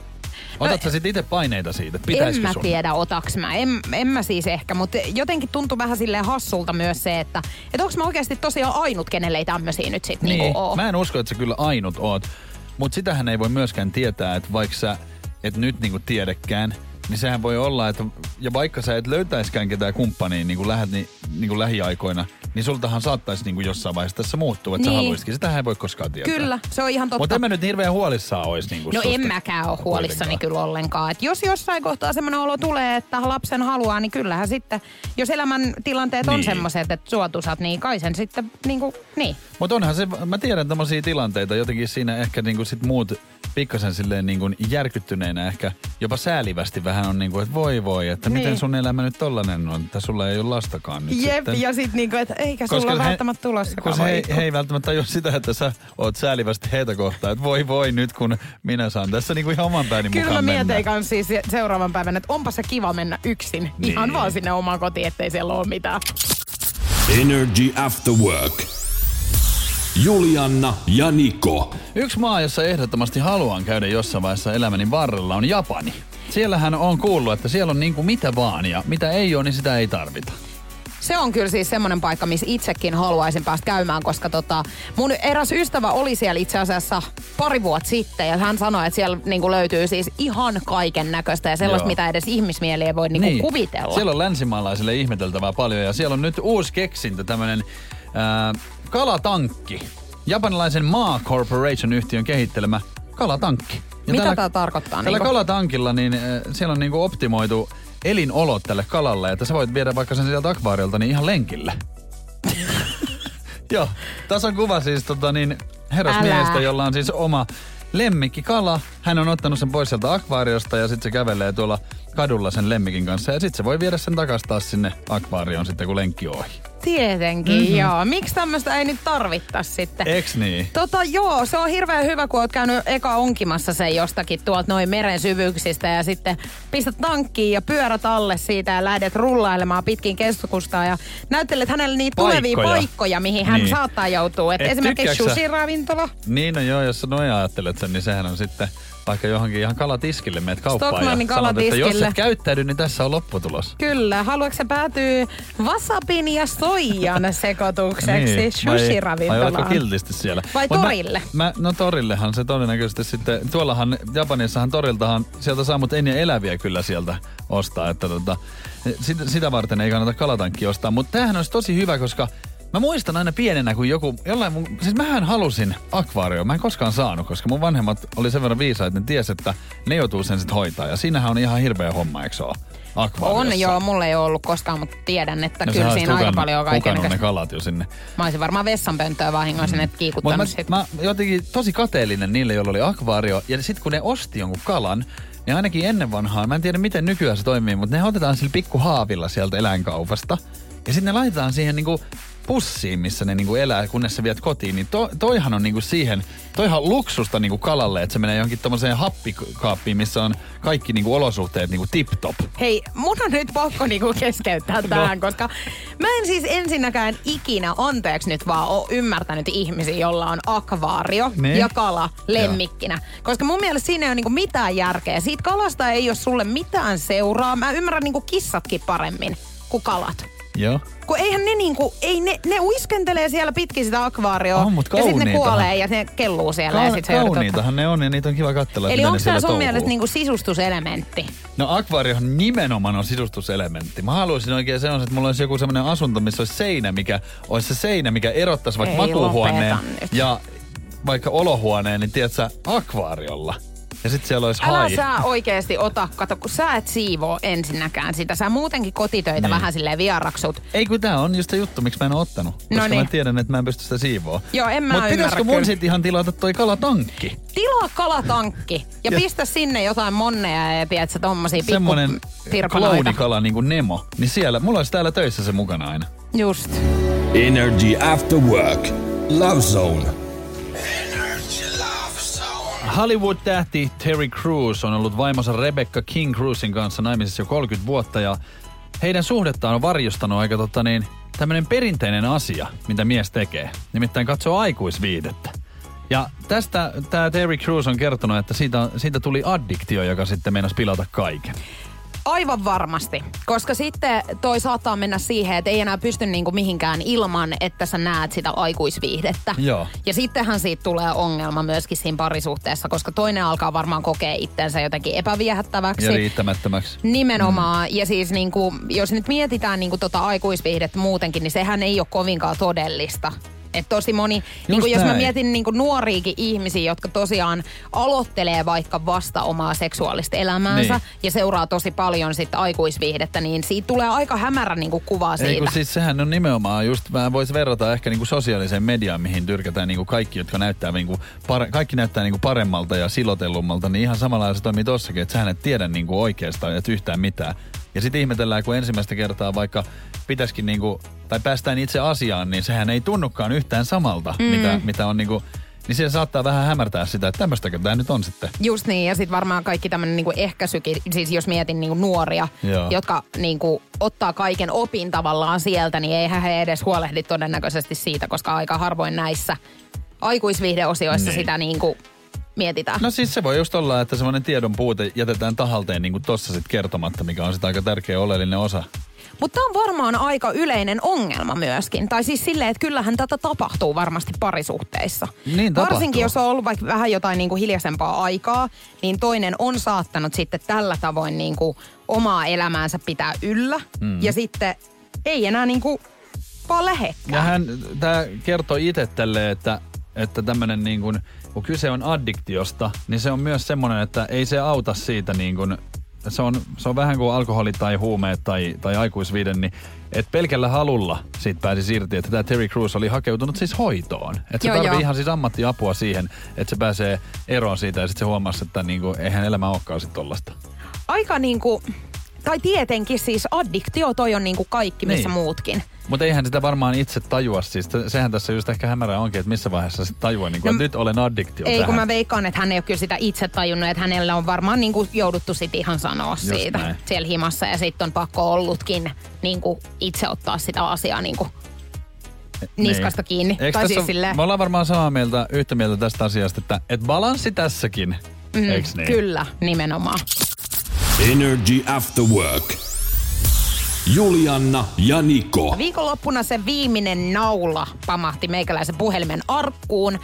Otat sä sit itse paineita siitä, pitäisikö en mä sun? tiedä, otaks mä. En, en mä siis ehkä, mutta jotenkin tuntuu vähän silleen hassulta myös se, että et onko mä oikeasti tosiaan ainut, kenelle ei tämmöisiä nyt sit niin. Niin, niinku oo. mä en usko, että sä kyllä ainut oot. Mutta sitähän ei voi myöskään tietää, että vaikka sä et nyt niinku tiedekään, niin sehän voi olla, että ja vaikka sä et löytäiskään ketään kumppania niin kuin lähdet, niin, niin kuin lähiaikoina, niin sultahan saattaisi niin kuin jossain vaiheessa tässä muuttua, että niin. sä Niin. haluaisitkin. Sitähän ei voi koskaan tietää. Kyllä, se on ihan totta. Mutta en mä nyt hirveän huolissaan olisi niin kuin No en mäkään ole huolissani kuitenkaan. kyllä ollenkaan. Et jos jossain kohtaa semmoinen olo tulee, että lapsen haluaa, niin kyllähän sitten, jos elämän tilanteet on Niin. semmoiset, että suotusat, niin kai sen sitten niinku, niin. Mutta onhan se, mä tiedän tämmöisiä tilanteita, jotenkin siinä ehkä niinku sit muut pikkasen silleen niinku järkyttyneenä ehkä jopa säälivästi vähän on niinku, että voi voi, että Niin. miten sun elämä nyt tollanen on, että sulla ei ole lastakaan nyt Jep, sitten. ja sitten niinku, että eikä sulla Koska ole he- välttämättä tulossa. Kun he, he ei välttämättä tajua sitä, että sä oot säälivästi heitä kohtaan, että voi voi nyt kun minä saan tässä niinku ihan oman pääni Kyllä mä mukaan mietin kans siis seuraavan päivän, että onpa se kiva mennä yksin. Niin. Ihan vaan sinne omaan kotiin, ettei siellä ole mitään. Energy After Work. Julianna ja Niko. Yksi maa, jossa ehdottomasti haluan käydä jossain vaiheessa elämäni varrella on Japani. Siellähän on kuullut, että siellä on niinku mitä vaan ja mitä ei ole, niin sitä ei tarvita. Se on kyllä siis semmoinen paikka, missä itsekin haluaisin päästä käymään, koska tota, mun eräs ystävä oli siellä itse asiassa pari vuotta sitten ja hän sanoi, että siellä niinku löytyy siis ihan kaiken näköistä ja sellaista, Joo. mitä edes ihmismieli ei voi niinku niin. kuvitella. Siellä on länsimaalaisille ihmeteltävää paljon ja siellä on nyt uusi keksintö, tämmönen ää, kalatankki. Japanilaisen Maa Corporation-yhtiön kehittelemä kalatankki. Ja Mitä tällä- tää tarkoittaa? Tällä niinku? kalatankilla niin äh, siellä on niinku optimoitu elinolot tälle kalalle, että sä voit viedä vaikka sen sieltä akvaariolta niin ihan lenkille. Joo, tässä on kuva siis tota niin herrasmiehestä, jolla on siis oma lemmikkikala. Hän on ottanut sen pois sieltä akvaariosta ja sitten se kävelee tuolla kadulla sen lemmikin kanssa. Ja sitten se voi viedä sen takas taas sinne akvaarioon sitten, kun lenkki on ohi. Tietenkin, mm-hmm. joo. Miksi tämmöistä ei nyt tarvittas sitten? Eks niin? Tota joo, se on hirveän hyvä, kun oot käynyt eka onkimassa sen jostakin tuolta noin meren syvyyksistä ja sitten pistät tankkiin ja pyörät alle siitä ja lähdet rullailemaan pitkin keskustaa ja näyttelet hänelle niitä tulevia Paikkoja. paikkoja, mihin hän Niin. saattaa joutua. Et Et esimerkiksi sushi-ravintola. Niin no joo, jos sä noin ajattelet sen, niin sehän on sitten vaikka johonkin ihan kalatiskille meet kauppaan Stockmannin ja sanot, että jos et käyttäydy, niin tässä on lopputulos. Kyllä, haluatko se päätyy wasabin ja soijan sekoitukseksi Niin, vai, vai sushi-ravintolaan? oletko kiltisti siellä? Vai Mut torille? Mä, mä, no torillehan se todennäköisesti sitten, tuollahan Japanissahan toriltahan sieltä saa mut ennen eläviä kyllä sieltä ostaa, että tota, sitä, sitä varten ei kannata kalatankki ostaa. Mutta tämähän olisi tosi hyvä, koska Mä muistan aina pienenä, kun joku, jollain mun, siis mähän halusin akvaario, mä en koskaan saanut, koska mun vanhemmat oli sen verran viisaita, että ne ties, että ne joutuu sen sitten hoitaa. Ja siinähän on ihan hirveä homma, eikö ole? On joo, mulla ei ole ollut koskaan, mutta tiedän, että No kyllä siinä aika paljon ne kaiken kalat jo sinne. Mä olisin varmaan vessanpönttöä vahingossa sinne Mutta kiikuttanut mä, sit. mä jotenkin tosi kateellinen niille, joilla oli akvaario. Ja sitten kun ne osti jonkun kalan, niin ainakin ennen vanhaa, mä en tiedä miten nykyään se toimii, mutta ne otetaan sillä pikku haavilla sieltä eläinkaupasta. Ja sitten ne laitetaan siihen niinku pussiin, missä ne niinku elää, kunnes sä viet kotiin. Niin to, toihan on niinku siihen, toihan on luksusta niinku kalalle, että se menee johonkin tommoseen happikaappiin, missä on kaikki niinku olosuhteet niinku tip-top. Hei, mun on nyt pakko niinku keskeyttää No. tähän, koska mä en siis ensinnäkään ikinä, anteeksi nyt vaan, oo ymmärtänyt ihmisiä, jolla on akvaario Niin. ja kala lemmikkinä. Koska mun mielestä siinä ei ole niinku mitään järkeä. Siitä kalasta ei ole sulle mitään seuraa. Mä ymmärrän niinku kissatkin paremmin kuin kalat. Joo. Kun eihän ne niinku, ei ne, ne uiskentelee siellä pitkin sitä akvaarioa. On, mut ja sitten ne kuolee ja ne kelluu siellä. ja Ka- sit sä joudut ottaa- kauniitahan ne on ja niitä on kiva katsella. Eli onko tämä sun touhuu. mielestä niinku sisustuselementti? No akvaariohan nimenomaan on sisustuselementti. Mä haluaisin oikein sellaisen, että mulla olisi joku semmoinen asunto, missä olisi seinä, mikä olisi se seinä, mikä erottaisi vaikka Ei, makuuhuoneen ja vaikka olohuoneen, niin tiedätkö, akvaariolla. Ja sitten siellä olisi Älä hai. sä oikeesti ota, kato, kun sä et siivoo ensinnäkään sitä. Sä muutenkin kotitöitä Niin. vähän silleen vieraksut. Ei kun tää on just se juttu, miksi mä en ole ottanut. Koska No niin. mä tiedän, että mä en pysty sitä siivoa. Joo, en mä ymmärrä pitäisikö mun sit ihan tilata toi kalatankki? Tilaa kalatankki ja, Ja- pistä sinne jotain monneja ja tiedätkö, tommosia pikku Semmonen clownikala niin kuin Nemo. Niin siellä, mulla olisi täällä töissä se mukana aina. Just. Energy After Work. Love Zone. Hollywood-tähti Terry Crews on ollut vaimonsa Rebecca King Cruzin kanssa naimisissa jo 30 vuotta ja heidän suhdettaan on varjostanut aika tota niin, tämmöinen perinteinen asia, mitä mies tekee. Nimittäin katsoo aikuisviidettä. Ja tästä tämä Terry Crews on kertonut, että siitä, siitä tuli addiktio, joka sitten meinasi pilata kaiken. Aivan varmasti, koska sitten toi saattaa mennä siihen, että ei enää pysty niinku mihinkään ilman, että sä näet sitä aikuisviihdettä. Joo. Ja sittenhän siitä tulee ongelma myöskin siinä parisuhteessa, koska toinen alkaa varmaan kokea itsensä jotenkin epäviehättäväksi. Ja riittämättömäksi. Nimenomaan. Mm. Ja siis niinku, jos nyt mietitään niinku tota aikuisviihdettä muutenkin, niin sehän ei ole kovinkaan todellista. Et tosi moni, niinku jos mä mietin niinku nuoriakin ihmisiä, jotka tosiaan aloittelee vaikka vasta omaa seksuaalista elämäänsä Niin. ja seuraa tosi paljon sit aikuisviihdettä, niin siitä tulee aika hämärä niinku kuva siitä. Ei kun siis sehän on nimenomaan just, mä vois verrata ehkä niinku sosiaaliseen mediaan, mihin tyrkätään niinku kaikki, jotka näyttää niinku, pare, kaikki näyttää niinku paremmalta ja silotellummalta, niin ihan samalla se toimii tossakin, että sähän et tiedä niinku oikeastaan et yhtään mitään. Ja sitten ihmetellään, kun ensimmäistä kertaa vaikka pitäisikin niinku, tai päästään itse asiaan, niin sehän ei tunnukaan yhtään samalta, mm. mitä, mitä on niinku, niin se saattaa vähän hämärtää sitä, että tämmöistäkö tämä nyt on sitten. Just niin, ja sitten varmaan kaikki tämmöinen niinku ehkäisykin, siis jos mietin niinku nuoria, Joo. jotka niinku ottaa kaiken opin tavallaan sieltä, niin eihän he edes huolehdi todennäköisesti siitä, koska aika harvoin näissä aikuisviihdeosioissa Niin. sitä niinku mietitään. No siis se voi just olla, että semmoinen tiedon puute jätetään tahalteen niin kuin tossa sit kertomatta, mikä on sitä aika tärkeä oleellinen osa Mutta tämä on varmaan aika yleinen ongelma myöskin. Tai siis silleen, että kyllähän tätä tapahtuu varmasti parisuhteissa. Niin tapahtuu. Varsinkin jos on ollut vaikka vähän jotain niin kuin hiljaisempaa aikaa, niin toinen on saattanut sitten tällä tavoin niin kuin omaa elämäänsä pitää yllä. Mm. Ja sitten ei enää niin kuin vaan lähekkää. Ja hän tää kertoi itse tälle, että, että tämmönen niin kuin, kun kyse on addiktiosta, niin se on myös semmoinen, että ei se auta siitä niin kuin, se on, se on vähän kuin alkoholi tai huumeet tai, tai aikuisviiden, niin että pelkällä halulla siitä pääsi irti, että tämä Terry Crews oli hakeutunut siis hoitoon. Että se tarvii ihan siis ammattiapua siihen, että se pääsee eroon siitä ja sitten se huomasi, että niinku, eihän elämä olekaan sitten tollasta. Aika niin kuin, tai tietenkin siis addiktio toi on niin kuin kaikki, missä Niin. muutkin. Mutta eihän sitä varmaan itse tajua. Siis se- sehän tässä just ehkä hämärä onkin, että missä vaiheessa se tajua, niin kuin, No, että nyt olen addiktio Ei, tähän. kun mä veikkaan, että hän ei ole kyllä sitä itse tajunnut, että hänellä on varmaan niin kuin jouduttu sit ihan sanoa Just siitä näin. siellä himassa ja sitten on pakko ollutkin niin kuin itse ottaa sitä asiaa niin kuin niskasta kiinni. Niin. Eikö tai siis silleen, Me ollaan varmaan samaa mieltä, yhtä mieltä tästä asiasta, että et balanssi tässäkin, mm, eiks niin? kyllä, nimenomaan. Energy After Work. Julianna ja Niko. Viikonloppuna se viimeinen naula pamahti meikäläisen puhelimen arkkuun.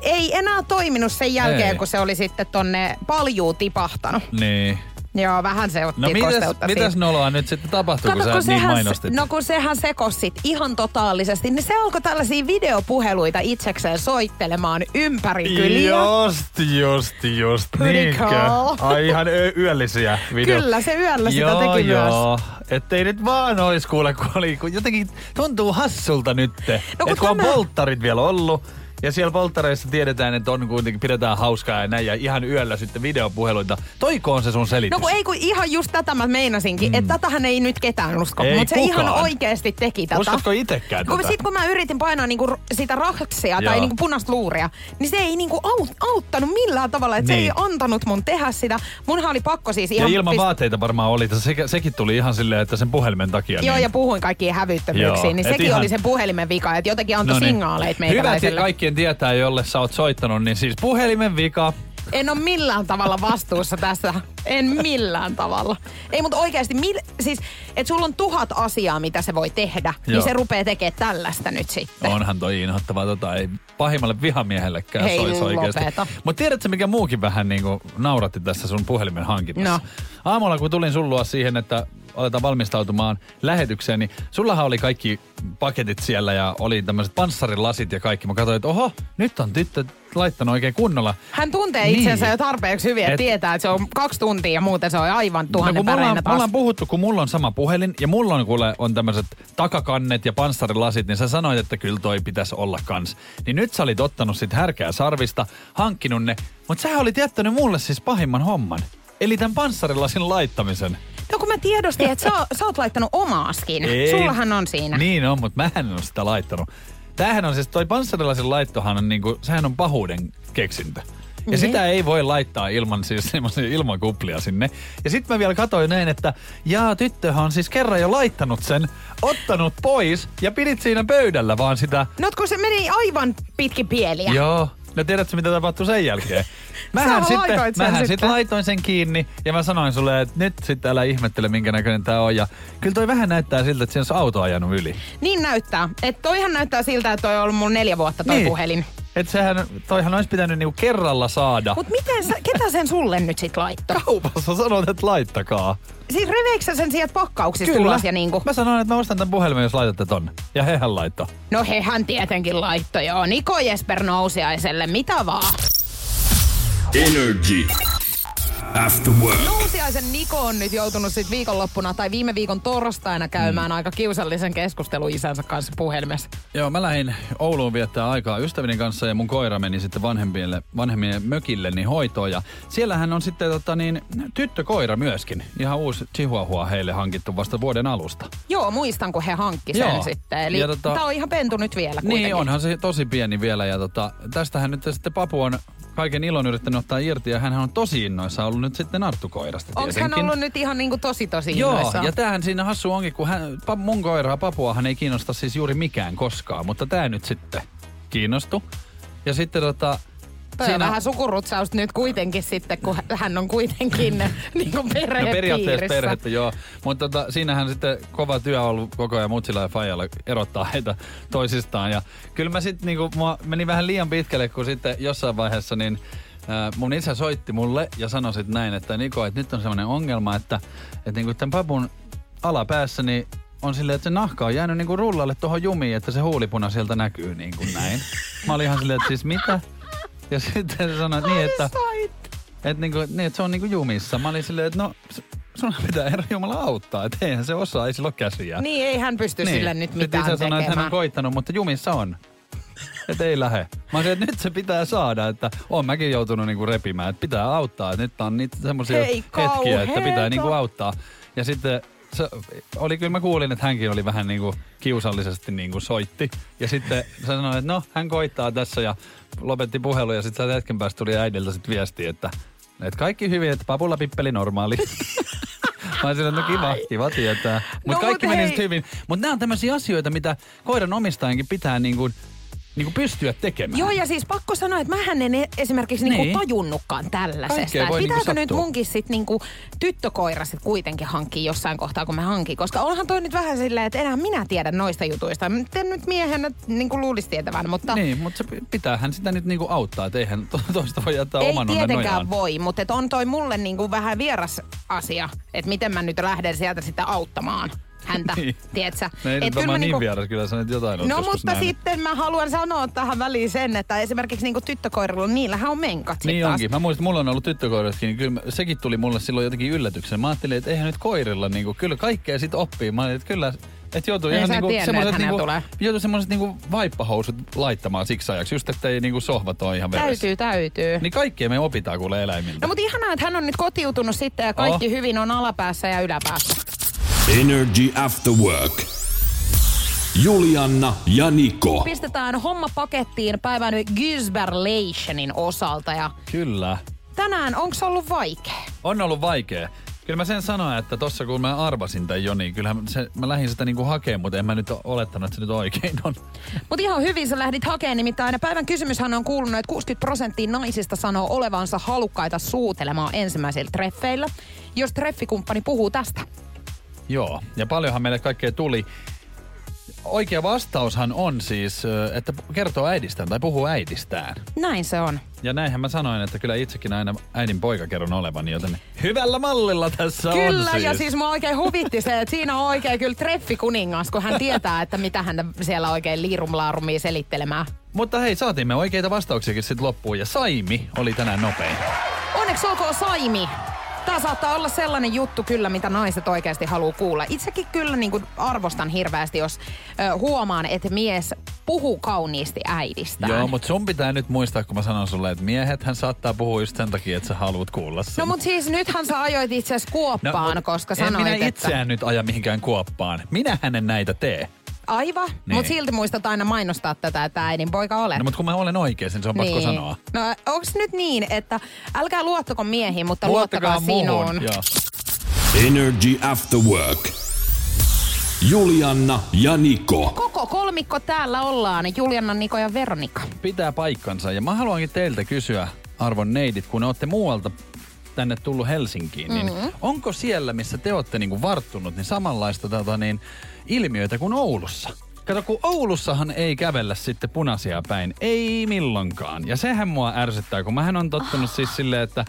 Ei enää toiminut sen jälkeen, Ei. kun se oli sitten tonne paljuu tipahtanut. Niin. Joo, vähän se otti No mitäs, mitäs noloa nyt sitten tapahtuu, kun Kato, sä kun niin sehän, mainostit? no kun sehän sekosit ihan totaalisesti, niin se alkoi tällaisia videopuheluita itsekseen soittelemaan ympäri kyliä. Just, just, just. Niinkö? Ai ihan ö- yöllisiä video. Kyllä, se yöllä sitä joo, teki joo. myös. Ettei nyt vaan ois kuule, kun oli, kun jotenkin tuntuu hassulta nyt. No kun et kun on polttarit vielä ollut, ja siellä polttareissa tiedetään, että on kuitenkin pidetään hauskaa ja näin, ja ihan yöllä sitten videopuheluita. Toiko on se sun selitys? No kun ei kun ihan just tätä mä meinasinkin, että tätähän ei nyt ketään usko, Mm. Ei mutta se ihan oikeasti teki tätä. Uskotko itekään kun tätä? sit kun mä yritin painaa niinku sitä raksia Joo. tai niinku punaista luuria, niin se ei niinku aut, auttanut millään tavalla. Että Niin. se ei antanut mun tehdä sitä. Munhan oli pakko siis ja ihan... ilman pist- vaatteita varmaan oli. Se, sekin tuli ihan silleen, että sen puhelimen takia. Joo, niin. ja puhuin kaikkiin hävyttömyyksiin, Joo, niin et sekin ihan- oli sen puhelimen vika, että jotenkin antoi No niin. signaaleita Hyvä, että meikäläiselle. Kaikkien tietää, jolle sä oot soittanut, niin siis puhelimen vika. En ole millään tavalla vastuussa tässä. En millään tavalla. Ei, mutta oikeasti, mil, siis, että sulla on tuhat asiaa, mitä se voi tehdä, Joo. niin se rupeaa tekemään tällaista nyt sitten. Onhan toi inhottavaa, tota ei pahimmalle vihamiehellekään Hei, sois oikeasti. Mutta tiedätkö, mikä muukin vähän niinku nauratti tässä sun puhelimen hankinnassa? No. Aamulla kun tulin sun luo siihen, että aletaan valmistautumaan lähetykseen, niin sullahan oli kaikki paketit siellä ja oli tämmöiset panssarilasit ja kaikki. Mä katsoin, että oho, nyt on tyttö laittanut oikein kunnolla. Hän tuntee Niin. itsensä jo tarpeeksi hyvin, että Et- tietää, että se on kaksi tuntia ja muuten se on aivan No, tuhannen kun mulla, on, taas. mulla on puhuttu, kun mulla on sama puhelin ja mulla on, kuule, on tämmöiset takakannet ja panssarilasit, niin sä sanoit, että kyllä toi pitäisi olla kans. Niin nyt sä olit ottanut sit härkää sarvista, hankkinut ne, mutta sä olit jättänyt mulle siis pahimman homman. Eli tämän panssarilasin laittamisen. No kun mä tiedostin, että sä, sä oot laittanut omaaskin. Ei. Sullahan on siinä. Niin on, mutta mä en ole sitä laittanut. Tämähän on siis, toi panssarilasin laittohan on niinku, sehän on pahuuden keksintö. Ja Niin. sitä ei voi laittaa ilman siis semmoisia ilmakuplia sinne. Ja sitten mä vielä katsoin näin, että jaa, tyttöhän on siis kerran jo laittanut sen, ottanut pois ja pidit siinä pöydällä vaan sitä. No kun se meni aivan pitkin pieliä. Joo. No tiedätkö, mitä tapahtui sen jälkeen? Mähän, sitten, mähän sitten. sitten laitoin sen kiinni ja mä sanoin sulle, että nyt sitten älä ihmettele, minkä näköinen tää on. Ja kyllä toi vähän näyttää siltä, että siinä on auto ajanut yli. Niin näyttää. Että toihan näyttää siltä, että toi on ollut mulla neljä vuotta toi Niin. puhelin. Että sehän, toihan olisi pitänyt niinku kerralla saada. Mut miten sä, ketä sen sulle nyt sit laittoi? Kaupassa sanot, että laittakaa. Siis reveikö sen sieltä pakkauksista ulos ja niinku... Mä sanoin, että mä ostan tämän puhelimen, jos laitatte tonne. Ja hehän laittoi. No hehän tietenkin laittoi joo. Niko Jesper Nousiaiselle, mitä vaan. Energy After Work. Nousiaisen Niko on nyt joutunut sit viikonloppuna tai viime viikon torstaina käymään mm. aika kiusallisen keskustelun isänsä kanssa puhelimessa. Joo, mä lähdin Ouluun viettää aikaa ystävini kanssa ja mun koira meni sitten vanhempien, vanhemmien mökille niin hoitoon. Ja siellähän on sitten tota niin, tyttökoira myöskin. Ihan uusi Chihuahua heille hankittu vasta vuoden alusta. Joo, muistan kun he hankki sen Joo. sitten. Eli Ja tota- tää on ihan pentu nyt vielä kuitenkin. Niin, onhan se tosi pieni vielä. Ja tota, tästähän nyt sitten Papu on kaiken ilon yrittänyt ottaa irti ja hän on tosi innoissaan ollut nyt sitten Arttu-koirasta Onko hän ollut nyt ihan niinku tosi tosi Joo, innoissaan? ja tämähän siinä hassu onkin, kun hän, pa, mun koiraa Papuahan ei kiinnosta siis juuri mikään koskaan, mutta tämä nyt sitten kiinnostui. Ja sitten tota, Toi Siinä- on vähän sukurutsausta nyt kuitenkin sitten, kun hän on kuitenkin niin kuin perheen No periaatteessa perhettä, joo. Mutta tota, siinähän sitten kova työ on ollut koko ajan Mutsilla ja Fajalla erottaa heitä toisistaan. Ja kyllä mä sitten niinku, mua meni vähän liian pitkälle, kun sitten jossain vaiheessa niin mun isä soitti mulle ja sanoi sit näin, että Niko, että nyt on semmoinen ongelma, että, että niinku tämän papun alapäässä niin on silleen, että se nahka on jäänyt niinku rullalle tuohon jumiin, että se huulipuna sieltä näkyy niin kuin näin. Mä olin ihan silleen, että siis mitä? Ja sitten se sanoi niin, että, että, niinku, niin, että se on niinku jumissa. Mä olin silleen, että no sun pitää Herra Jumala auttaa, että eihän se osaa, ei sillä ole käsiä. Niin, ei hän pysty sille nyt Sitten mitään isä sanoi, että hän on koittanut, mutta jumissa on. Että ei lähe. Mä olisin, että nyt se pitää saada, että on mäkin joutunut niinku repimään, että pitää auttaa. Että nyt on niitä semmoisia hetkiä, että pitää niinku auttaa. Ja sitten se oli kyllä mä kuulin, että hänkin oli vähän niinku kiusallisesti niinku soitti. Ja sitten se sanoi, että no hän koittaa tässä ja lopetti puhelun ja sitten hetken päästä tuli äidiltä sit viesti, että, että kaikki hyvin, että papulla pippeli normaali. Mä olisin, että no kiva, kiva tietää. Mutta No, kaikki mut meni sitten hyvin. Mutta nämä on tämmöisiä asioita, mitä koiran omistajankin pitää niinku, niinku pystyä tekemään. Joo, ja siis pakko sanoa, että mähän en e- esimerkiksi niinku Niin. tajunnutkaan tällaisesta. Voi niinku Pitääkö nyt sattua. munkin sit niinku tyttökoira sit kuitenkin hankkia jossain kohtaa, kun mä hankin? Koska onhan toi nyt vähän silleen, että enää minä tiedän noista jutuista. En nyt miehenä niinku luulisi tietävän, mutta... Niin, mutta se pi- pitäähän sitä nyt niinku auttaa, että eihän to- toista voi jättää Ei oman tietenkään nojaan. voi, mutta et on toi mulle niinku vähän vieras asia, että miten mä nyt lähden sieltä sitten auttamaan häntä, Niin. tiedätkö? No ei Et nyt niin niinku- vieras, kyllä sä nyt jotain No mutta nähnyt. sitten mä haluan sanoa tähän väliin sen, että esimerkiksi niinku tyttökoirilla, niillähän on menkat Niin taas. onkin. Mä muistan, mulla on ollut tyttökoiratkin, niin kyllä sekin tuli mulle silloin jotenkin yllätyksen. Mä ajattelin, että eihän nyt koirilla, niin kuin, kyllä kaikkea sit oppii. Mä että kyllä, että joutuu Ei ihan niinku semmoiset niinku, joutuu semmoiset niinku vaippahousut laittamaan siksi ajaksi, just ettei niinku sohvat ole ihan veressä. Täytyy, täytyy. Niin kaikkea me opitaan kuule eläimiltä. No mutta ihanaa, että hän on nyt kotiutunut sitten ja kaikki Oh. hyvin on alapäässä ja yläpäässä. Energy After Work. Julianna ja Niko. Pistetään homma pakettiin päivän Gysberlationin osalta ja Kyllä. tänään onko ollut vaikea? On ollut vaikea. Kyllä mä sen sanoin, että tossa kun mä arvasin tämän jo, niin kyllähän se, mä lähdin sitä niinku hakemaan, mutta en mä nyt ole olettanut, että se nyt oikein on. Mutta ihan hyvin sä lähdit hakemaan, nimittäin ja päivän kysymyshän on kuulunut, että 60 prosenttia naisista sanoo olevansa halukkaita suutelemaan ensimmäisillä treffeillä, jos treffikumppani puhuu tästä. Joo, ja paljonhan meille kaikkea tuli. Oikea vastaushan on siis, että kertoo äidistään tai puhuu äidistään. Näin se on. Ja näinhän mä sanoin, että kyllä itsekin aina äidin poika kerron olevani, joten hyvällä mallilla tässä Kyllä, on siis. ja siis mua oikein huvitti se, että siinä on oikein kyllä treffikuningas, kun hän tietää, että mitä hän siellä oikein liirumlaarumii selittelemään. Mutta hei, saatiin me oikeita vastauksiakin sitten loppuun, ja Saimi oli tänään nopein. Onneksi olkoon Saimi. Tämä saattaa olla sellainen juttu kyllä, mitä naiset oikeasti haluaa kuulla. Itsekin kyllä niin kuin arvostan hirveästi, jos ö, huomaan, että mies puhuu kauniisti äidistään. Joo, mutta sun pitää nyt muistaa, kun mä sanon sulle, että miehethän saattaa puhua just sen takia, että sä haluat kuulla sen. No mutta siis nythän sä ajoit itse asiassa kuoppaan, mut koska en sanoit, minä että... itseään nyt aja mihinkään kuoppaan. Minähän en näitä tee. Aivan, Niin. mutta silti muistat aina mainostaa tätä, että äidin poika olet. No mutta kun mä olen oikein, niin se on pakko sanoa. No onks nyt niin, että älkää luottako miehiin, mutta luottakaa, muuhun. sinuun. Joo. Energy After Work. Julianna ja Niko. Koko kolmikko täällä ollaan, Juliana, Niko ja Veronika. Pitää paikkansa. Ja mä haluankin teiltä kysyä, arvon neidit, kun olette muualta tänne tullut Helsinkiin, niin mm-hmm. onko siellä, missä te olette niinku varttunut, niin samanlaista tota, niin, ilmiöitä kuin Oulussa? Kato, kun Oulussahan ei kävellä sitten punaisia päin, ei milloinkaan. Ja sehän mua ärsyttää, kun mähän on tottunut siis silleen, että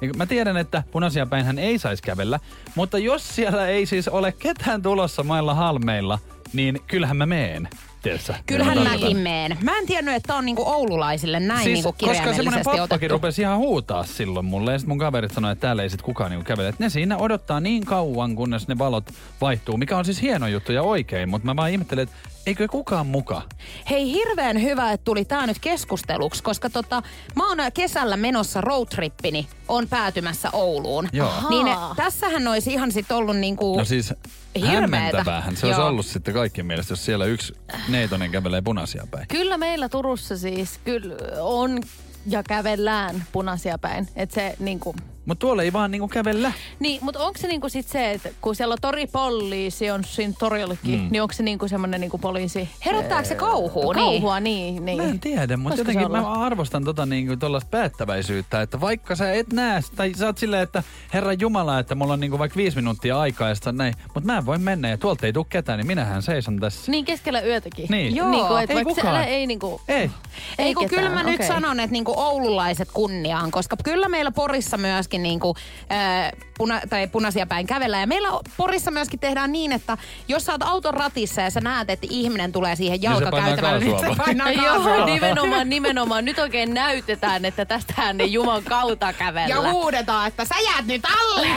niin Mä tiedän, että punaisia päin hän ei saisi kävellä, mutta jos siellä ei siis ole ketään tulossa mailla halmeilla, niin kyllähän mä meen. Tiedätkö? Kyllähän tarkoitan? mäkin meen. Mä en tiennyt, että on niinku oululaisille näin Siis, niinku koska semmoinen pappakin rupesi ihan huutaa silloin mulle. Ja sit mun kaverit sanoi, että täällä ei sit kukaan niinku kävele. Et ne siinä odottaa niin kauan, kunnes ne valot vaihtuu. Mikä on siis hieno juttu ja oikein. Mutta mä vaan ihmettelen, että eikö kukaan muka? Hei, hirveän hyvä, että tuli tää nyt keskusteluksi, koska tota, mä oon kesällä menossa roadtrippini, on päätymässä Ouluun. Joo. Niin tässähän olisi ihan sit ollut niinku... No siis Hirveetä. hämmentäväähän se olisi Joo. ollut sitten kaikkien mielestä, jos siellä yksi neitonen kävelee punaisia päin. Kyllä meillä Turussa siis kyllä on ja kävellään punaisia päin. Et se niinku, Mutta tuolla ei vaan niinku kävellä. Niin, mutta onko se niinku sit se, että kun siellä on toripoliisi on siinä torillakin, mm. niin onko se niinku semmoinen niinku poliisi? Herättääkö se kauhua? Kauhua, niin. niin. Mä en tiedä, mutta se jotenkin mä arvostan tota niinku tollaista päättäväisyyttä, että vaikka sä et näe, tai sä oot silleen, että Herra Jumala, että mulla on niinku vaikka viisi minuuttia aikaa ja sitten näin, mutta mä en voi mennä ja tuolta ei tule ketään, niin minähän seison tässä. Niin keskellä yötäkin. Niin. Joo, Niinku, et ei vaikka kukaan. siellä ei niinku... Ei. Ei kun ketään, kyllä mä nyt okei. sanon, että niinku oululaiset kunniaan, koska kyllä meillä Porissa myöskin niinku, ää, puna, tai punaisia päin kävellään. Ja meillä Porissa myöskin tehdään niin, että jos sä oot auton ratissa ja sä näet, että ihminen tulee siihen Niin se painaa jalkakäytävälle, niin se painaa Joo, kaasua. nimenomaan, nimenomaan. Nyt oikein näytetään, että tästähän ne Juman kautta kävellä. Ja huudetaan, että sä jäät nyt alle!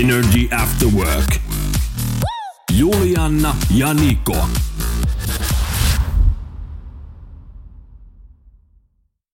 Energy After Work. Julianna ja Niko.